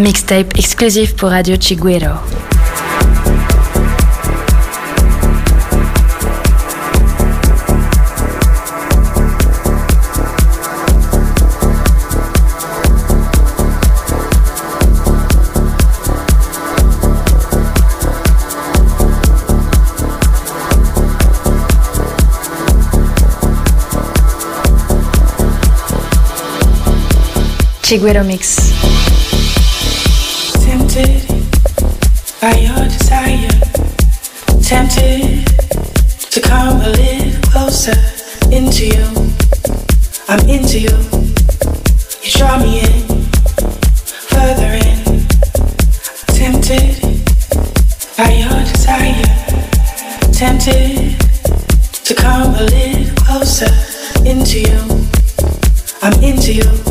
Mixtape exclusif pour Radio Chiguero. Chiguero Mix. by your desire, tempted to come a little closer into you. I'm into you. You draw me in, further in. Tempted by your desire, tempted to come a little closer into you. I'm into you.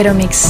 Iberomex.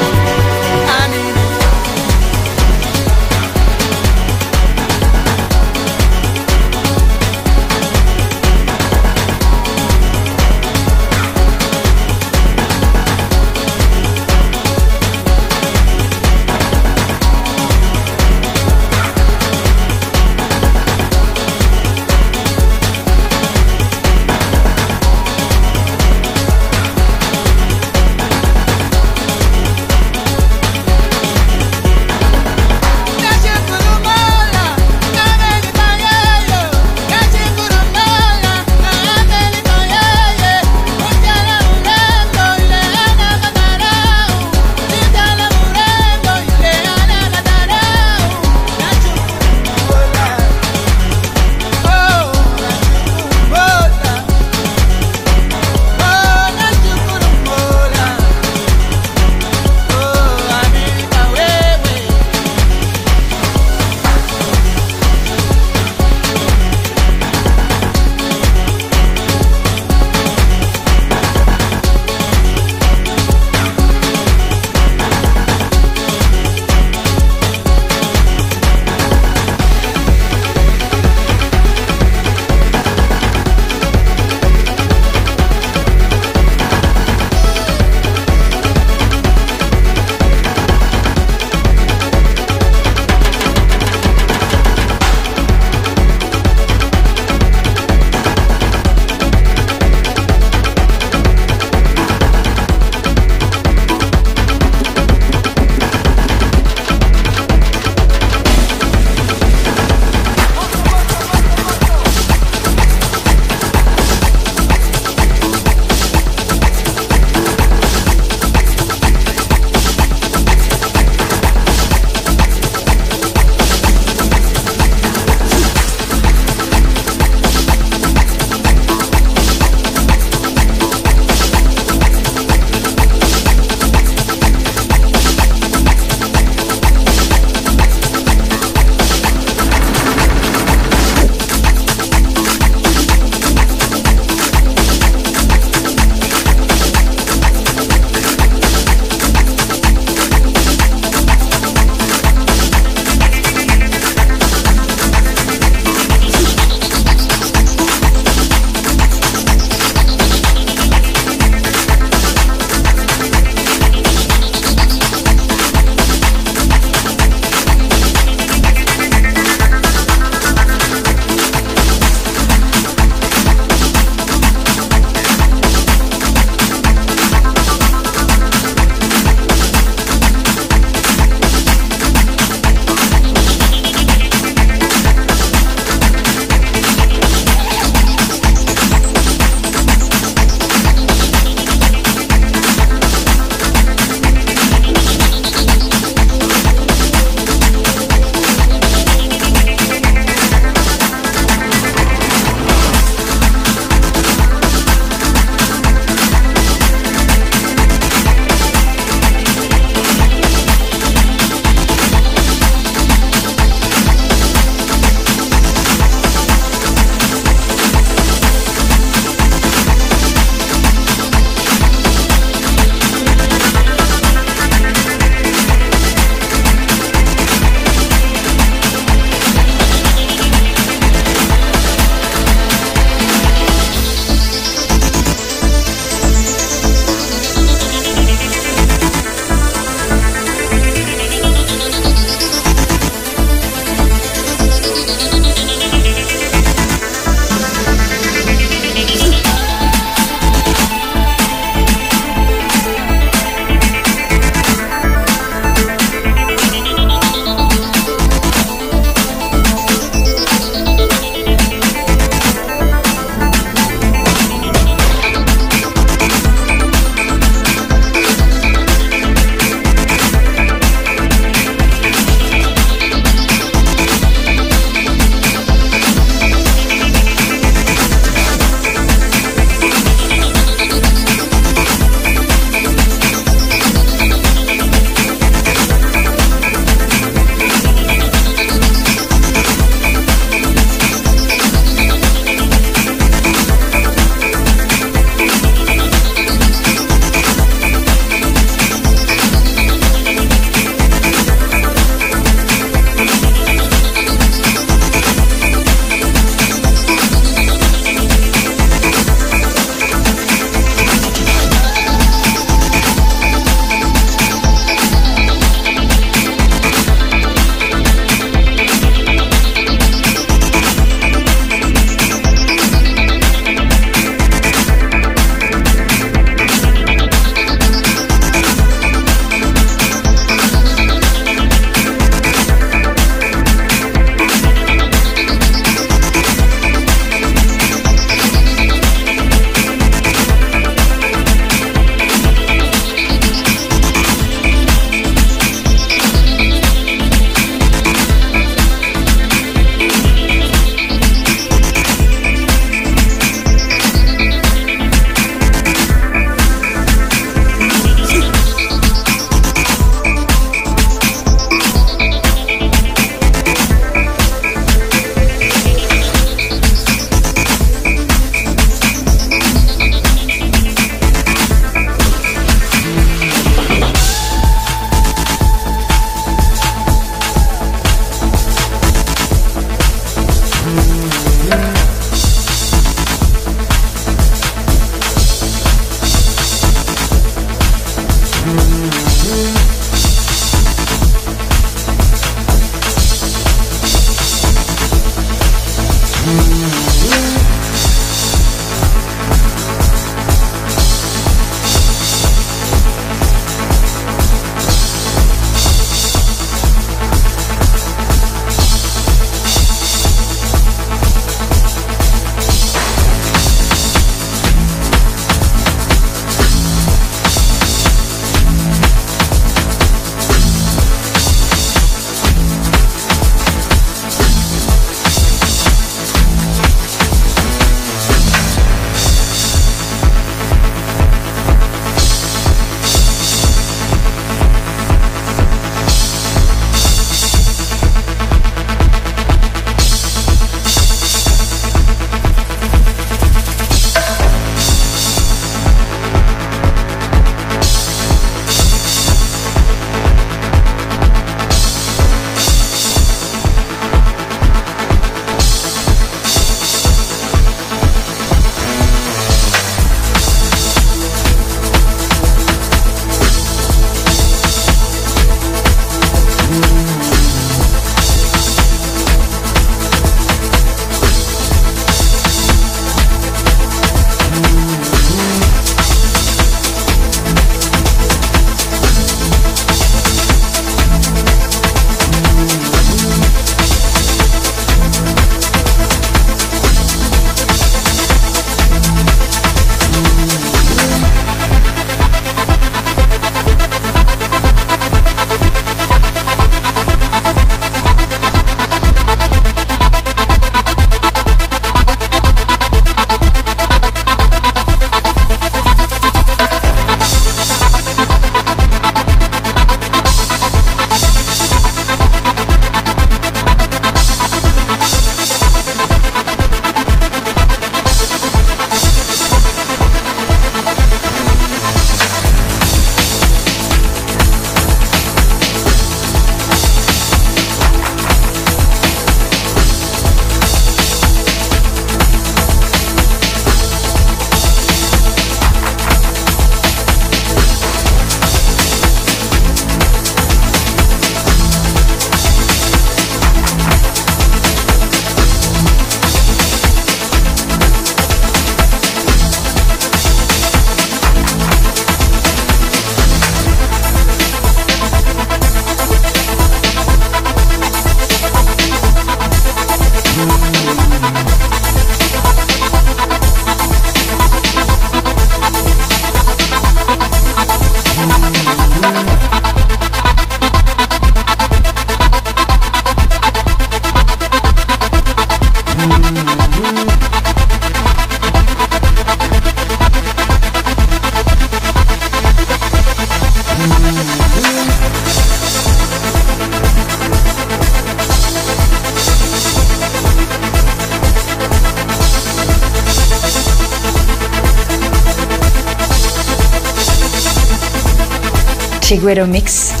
Figueroa mix.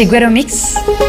Chiguero Mix.